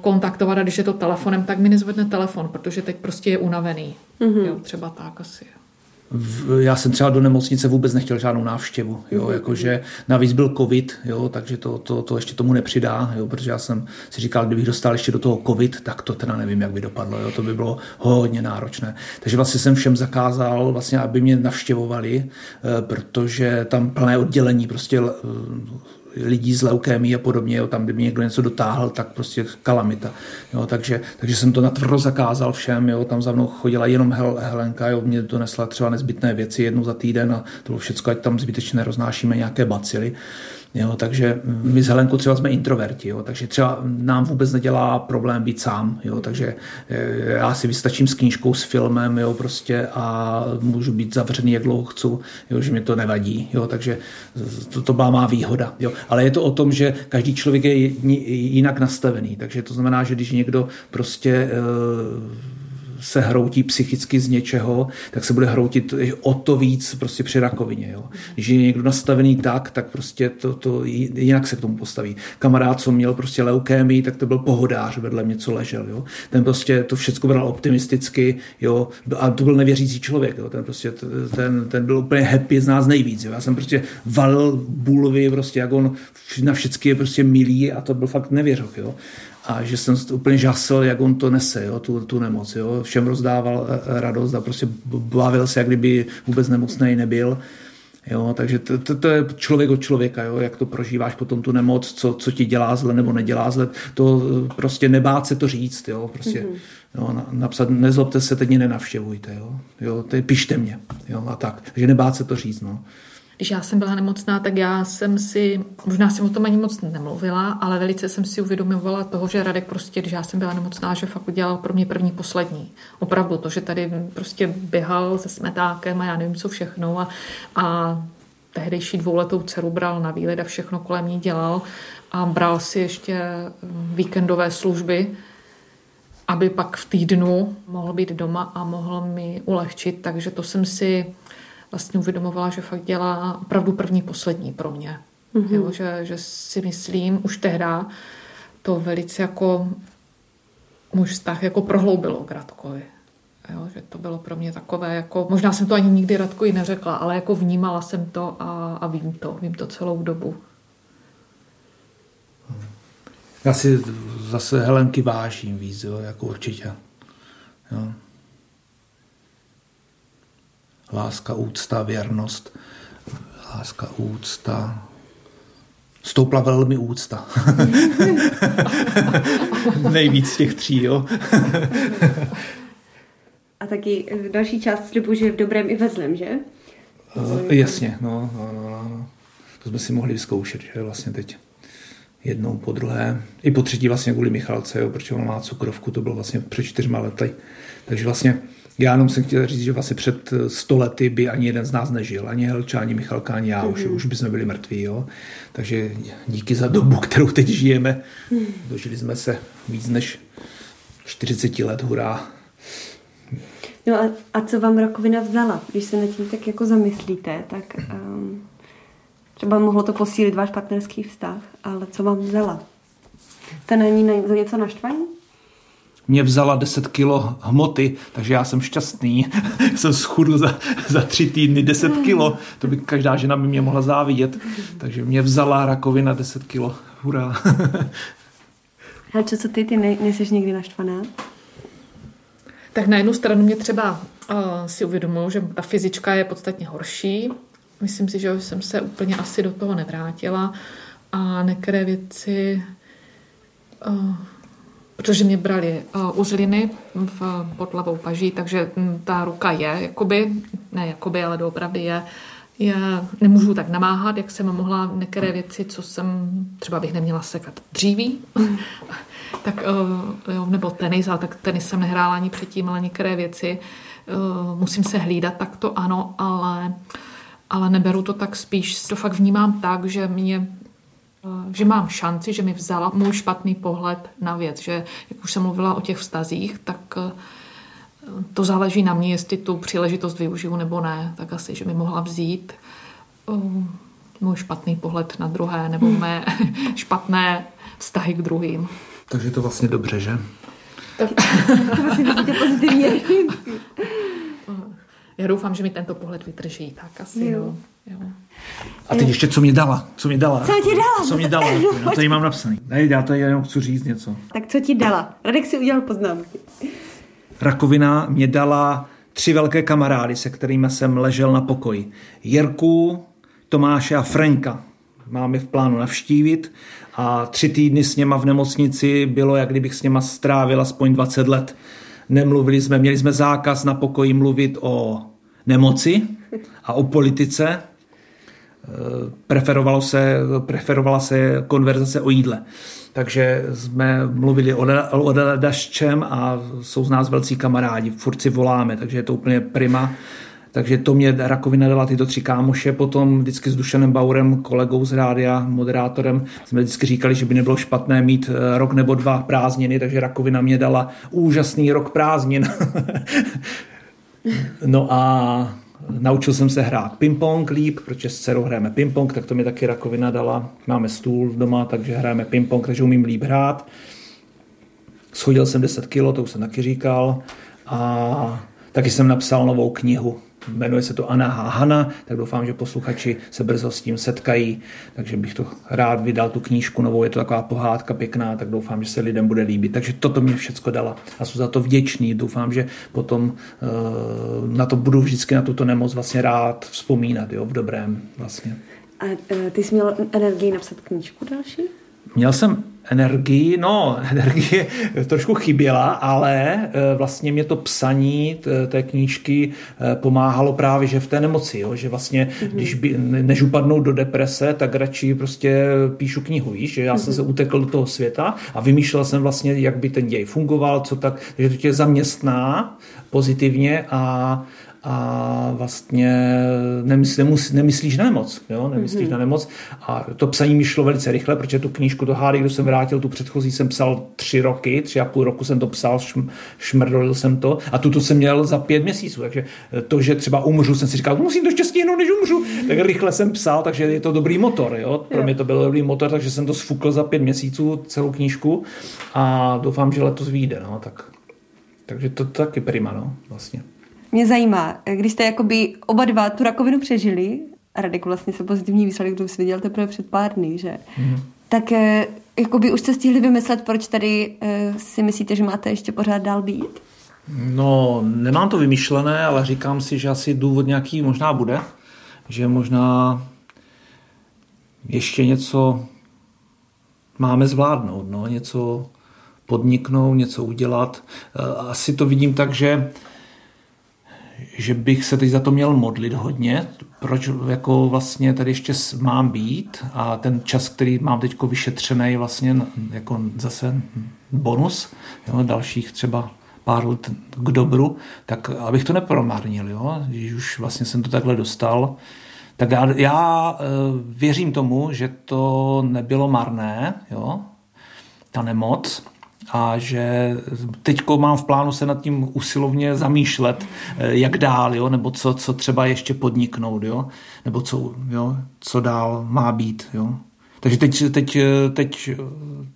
kontaktovat a když je to telefonem, tak mi nezvedne telefon, protože teď prostě je unavený. Mm-hmm. Jo, třeba tak asi. Já jsem třeba do nemocnice vůbec nechtěl žádnou návštěvu, jo, mm-hmm. jakože navíc byl covid, jo, takže to, to, to ještě tomu nepřidá, jo, protože já jsem si říkal, kdybych dostal ještě do toho covid, tak to teda nevím, jak by dopadlo, jo, to by bylo hodně náročné. Takže vlastně jsem všem zakázal, vlastně, aby mě navštěvovali, eh, protože tam plné oddělení, prostě lidí s leukémí a podobně, jo, tam, kdyby někdo něco dotáhl, tak prostě kalamita. Jo, takže, takže jsem to natvrdo zakázal všem, jo, tam za mnou chodila jenom Hel, Helenka, jo, mě donesla třeba nezbytné věci jednou za týden a to bylo všechno, ať tam zbytečně neroznášíme nějaké bacily. Jo, takže my s Helenkou třeba jsme introverti, jo, takže třeba nám vůbec nedělá problém být sám, jo, takže eh, já si vystačím s knížkou, s filmem, jo, prostě a můžu být zavřený, jak dlouho chci, jo, že mi to nevadí, jo, takže to, to má výhoda, jo. Ale je to o tom, že každý člověk je jinak nastavený, takže to znamená, že když někdo prostě e, se hroutí psychicky z něčeho, tak se bude hroutit o to víc prostě při rakovině. Jo. Když je někdo nastavený tak, tak prostě to, to jinak se k tomu postaví. Kamarád, co měl prostě leukémii, tak to byl pohodář, vedle mě co ležel. Jo. Ten prostě to všechno bral optimisticky jo. a to byl nevěřící člověk. Jo. Ten, prostě, ten, ten byl úplně happy z nás nejvíc. Jo. Já jsem prostě valil Bulvy, prostě jak on na všechny je prostě milý a to byl fakt nevěřok. Jo a že jsem úplně žasl, jak on to nese, jo, tu, tu nemoc. Jo. Všem rozdával eh, eh, radost a prostě bavil se, jak kdyby vůbec nemocný nebyl. Jo, takže to, to, to je člověk od člověka, jo, jak to prožíváš potom tu nemoc, co, co ti dělá zle nebo nedělá zle, to eh, prostě nebát se to říct, jo, prostě mm-hmm. jo, napsat, nezlobte se, teď mě nenavštěvujte, jo, jo, teď pište mě, jo, a tak, takže nebát se to říct, no když já jsem byla nemocná, tak já jsem si, možná jsem o tom ani moc nemluvila, ale velice jsem si uvědomovala toho, že Radek prostě, když já jsem byla nemocná, že fakt udělal pro mě první, poslední. Opravdu to, že tady prostě běhal se smetákem a já nevím co všechno a, a tehdejší dvouletou dceru bral na výlet a všechno kolem ní dělal a bral si ještě víkendové služby, aby pak v týdnu mohl být doma a mohl mi ulehčit, takže to jsem si vlastně uvědomovala, že fakt dělá opravdu první, poslední pro mě. Mm-hmm. Jo, že, že si myslím, už tehda to velice jako můj vztah jako prohloubilo k Radkovi. Jo, že to bylo pro mě takové, jako, možná jsem to ani nikdy Radkovi neřekla, ale jako vnímala jsem to a, a vím to, vím to celou dobu. Já si zase Helenky vážím víc, jo, jako určitě. Jo láska, úcta, věrnost, láska, úcta, stoupla velmi úcta. Nejvíc z těch tří, jo. A taky další část slibu, že v dobrém i ve zlém, že? Uh, jasně, no, no, no, no. To jsme si mohli vyzkoušet, že vlastně teď jednou po druhé. I po třetí vlastně kvůli Michalce, jo, protože on má cukrovku, to bylo vlastně před čtyřma lety. Takže vlastně já jenom jsem chtěl říct, že vlastně před sto lety by ani jeden z nás nežil. Ani Helča, ani Michalka, ani já. Mm-hmm. Už, mhm. už bychom byli mrtví. Jo? Takže díky za dobu, kterou teď žijeme. Mm. Dožili jsme se víc než 40 let. Hurá. No a, a co vám rakovina vzala? Když se nad tím tak jako zamyslíte, tak um, třeba mohlo to posílit váš partnerský vztah, ale co vám vzala? To není na, za něco naštvaní? Mě vzala 10 kilo hmoty, takže já jsem šťastný. jsem schudl za, za tři týdny 10 kilo. To by každá žena by mě mohla závidět. Takže mě vzala rakovina 10 kilo. Hurá. A co, co ty, ty ne, nejseš někdy naštvaná? Tak na jednu stranu mě třeba uh, si uvědomuji, že ta fyzička je podstatně horší. Myslím si, že jsem se úplně asi do toho nevrátila a některé věci uh, protože mě brali uh, uzliny v, pod hlavou paží, takže m, ta ruka je, jakoby, ne jakoby, ale doopravdy je, je, nemůžu tak namáhat, jak jsem mohla některé věci, co jsem, třeba bych neměla sekat dříví, tak, uh, jo, nebo tenis, ale tak tenis jsem nehrála ani předtím, ale některé věci uh, musím se hlídat, tak to ano, ale, ale neberu to tak spíš, to fakt vnímám tak, že mě Eh, že mám šanci, že mi vzala můj špatný pohled na věc, že jak už jsem mluvila o těch vztazích, tak eh, to záleží na mě, jestli tu příležitost využiju nebo ne, tak asi, že mi mohla vzít eh, můj špatný pohled na druhé nebo hmm. mé špatné vztahy k druhým. Takže je to vlastně dobře, že? Tak. to vlastně pozitivně. já doufám, že mi tento pohled vydrží, tak asi jo. jo. Jo. A teď ještě, co mě dala? Co mě dala? Co ti dala? Co mě dala? No, tady mám napsaný. Ne, já tady jenom chci říct něco. Tak co ti dala? Radek si udělal poznámky. Rakovina mě dala tři velké kamarády, se kterými jsem ležel na pokoji. Jirku, Tomáše a Franka. Máme v plánu navštívit a tři týdny s něma v nemocnici bylo, jak kdybych s něma strávil aspoň 20 let. Nemluvili jsme, měli jsme zákaz na pokoji mluvit o nemoci a o politice. Preferovalo se, preferovala se konverzace o jídle. Takže jsme mluvili o, o daščem a jsou z nás velcí kamarádi, furt si voláme, takže je to úplně prima. Takže to mě rakovina dala tyto tři kámoše. Potom vždycky s Dušanem Baurem, kolegou z rádia, moderátorem, jsme vždycky říkali, že by nebylo špatné mít eh, rok nebo dva prázdniny, takže rakovina mě dala úžasný rok prázdnin. no a naučil jsem se hrát ping-pong líp, protože s dcerou hrajeme ping-pong, tak to mi taky rakovina dala. Máme stůl doma, takže hrajeme ping-pong, takže umím líp hrát. Schodil jsem 10 kilo, to už jsem taky říkal. A taky jsem napsal novou knihu jmenuje se to Anna Hana, tak doufám, že posluchači se brzo s tím setkají, takže bych to rád vydal tu knížku novou, je to taková pohádka pěkná, tak doufám, že se lidem bude líbit. Takže toto mě všechno dala a jsem za to vděčný. Doufám, že potom uh, na to budu vždycky na tuto nemoc vlastně rád vzpomínat, jo, v dobrém vlastně. A uh, ty jsi měl energii napsat knížku další? Měl jsem energii, no, energie trošku chyběla, ale eh, vlastně mě to psaní té knížky eh, pomáhalo právě, že v té nemoci, jo, že vlastně, mm-hmm. když by, než upadnou do deprese, tak radši prostě píšu knihu, víš, že já mm-hmm. jsem se utekl do toho světa a vymýšlel jsem vlastně, jak by ten děj fungoval, co tak, že to tě zaměstná pozitivně a a vlastně nemysl, nemus, nemyslíš na nemoc. Jo? Nemyslíš mm-hmm. na nemoc. A to psaní mi šlo velice rychle, protože tu knížku do Hády, když jsem vrátil, tu předchozí jsem psal tři roky, tři a půl roku jsem to psal, šm, šmrdolil jsem to a tuto jsem měl za pět měsíců. Takže to, že třeba umřu, jsem si říkal, musím to ještě stihnout, než umřu. Tak rychle jsem psal, takže je to dobrý motor. Jo? Pro mě to byl dobrý motor, takže jsem to sfukl za pět měsíců, celou knížku a doufám, že letos vyjde. No? Tak, takže to, to taky prima, no, vlastně. Mě zajímá, když jste jakoby oba dva tu rakovinu přežili, a Radek vlastně se pozitivní výsledek to viděl teprve před pár dny, že? Mm. Tak eh, jakoby už jste stihli vymyslet, proč tady eh, si myslíte, že máte ještě pořád dál být? No, nemám to vymyšlené, ale říkám si, že asi důvod nějaký možná bude, že možná ještě něco máme zvládnout, no, něco podniknout, něco udělat. Eh, asi to vidím tak, že že bych se teď za to měl modlit hodně, proč jako vlastně tady ještě mám být a ten čas, který mám teď vyšetřený, vlastně jako zase bonus, jo, dalších třeba pár let k dobru, tak abych to nepromarnil, jo, když už vlastně jsem to takhle dostal, tak já, já eh, věřím tomu, že to nebylo marné, jo, ta nemoc, a že teď mám v plánu se nad tím usilovně zamýšlet, eh, jak dál, jo, nebo co, co třeba ještě podniknout, jo, nebo co, jo, co dál má být. Jo. Takže teď, teď, teď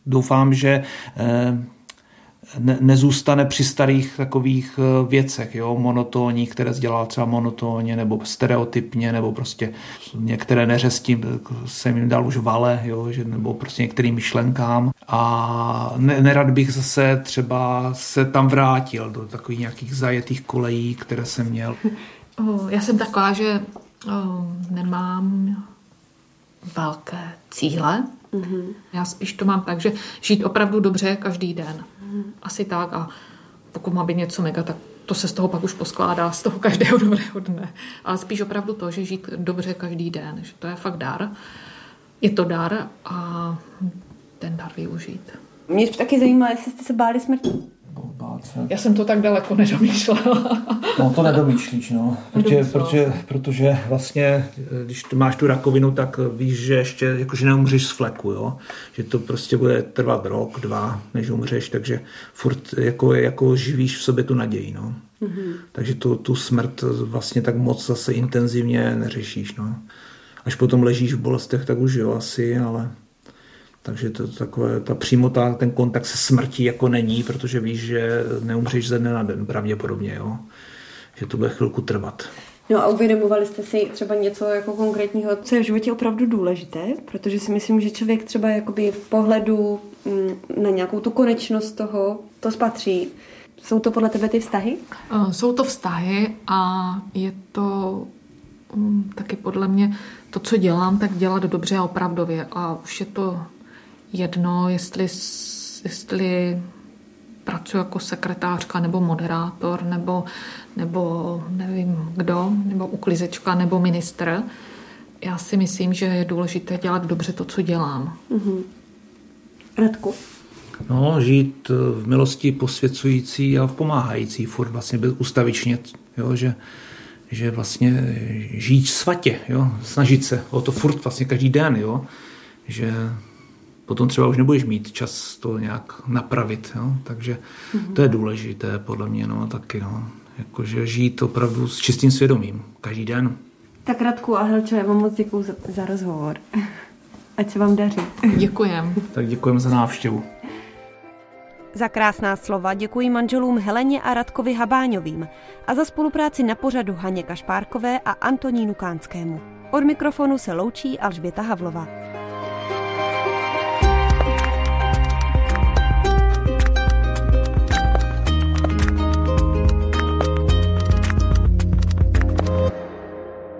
doufám, že eh, ne, nezůstane při starých takových eh, věcech, jo, monotónní, které dělal třeba monotónně nebo stereotypně, nebo prostě některé neřesti jsem jim dal už vale, jo, že, nebo prostě některým myšlenkám a ne, nerad bych zase třeba se tam vrátil do takových nějakých zajetých kolejí, které jsem měl. Já jsem taková, že oh, nemám velké cíle. Mm-hmm. Já spíš to mám tak, že žít opravdu dobře každý den. Asi tak a pokud má být něco mega, tak to se z toho pak už poskládá, z toho každého dobrého dne. Ale spíš opravdu to, že žít dobře každý den, že to je fakt dar. Je to dar a ten dar využít. Mě taky zajímá, jestli jste se báli smrti. Se. Já jsem to tak daleko nedomýšlela. No to nedomýšlíš, no. Protože, protože, protože vlastně, když tu máš tu rakovinu, tak víš, že ještě jakože neumřeš z fleku, jo. Že to prostě bude trvat rok, dva, než umřeš, takže furt jako, jako živíš v sobě tu naději, no. Mm-hmm. Takže tu, tu smrt vlastně tak moc zase intenzivně neřešíš, no. Až potom ležíš v bolestech, tak už jo asi, ale takže to takové, ta přímo ta, ten kontakt se smrtí jako není, protože víš, že neumřeš ze dne na den pravděpodobně. Jo? že to bude chvilku trvat. No a uvědomovali jste si třeba něco jako konkrétního, co je v životě opravdu důležité, protože si myslím, že člověk třeba jakoby v pohledu mm, na nějakou tu konečnost toho, to spatří. Jsou to podle tebe ty vztahy? Eh, jsou to vztahy a je to um, taky podle mě to, co dělám, tak dělat dobře a opravdově. A už je to jedno, jestli, jestli pracuji jako sekretářka nebo moderátor nebo, nebo nevím kdo, nebo uklizečka nebo ministr. Já si myslím, že je důležité dělat dobře to, co dělám. Mm-hmm. Radku? No, žít v milosti posvěcující a v pomáhající, furt vlastně byl ustavičně, jo, že, že vlastně žít svatě, jo, snažit se o to furt vlastně každý den, jo, že potom třeba už nebudeš mít čas to nějak napravit. Jo? Takže mm-hmm. to je důležité podle mě no, taky. No. Jakože žít opravdu s čistým svědomím každý den. Tak Radku a Helčo, já vám moc děkuji za, za rozhovor. Ať se vám daří. Děkujem. tak děkujeme za návštěvu. Za krásná slova děkuji manželům Heleně a Radkovi Habáňovým a za spolupráci na pořadu Haně Kašpárkové a Antonínu Kánskému. Od mikrofonu se loučí Alžběta Havlova.